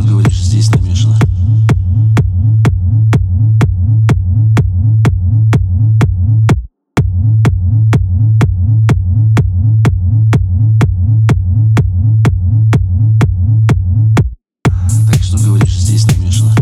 что говоришь, здесь намешано. Так что говоришь, здесь намешано.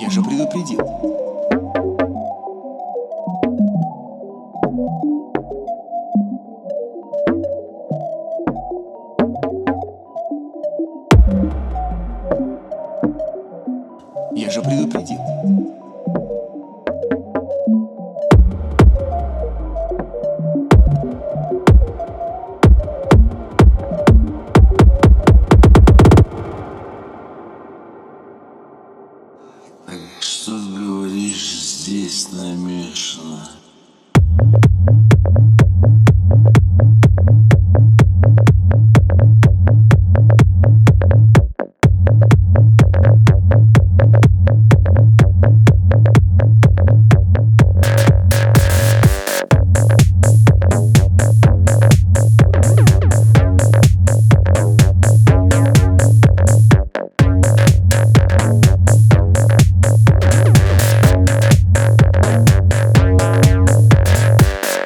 Я же предупредил. Я же предупредил. здесь намешано.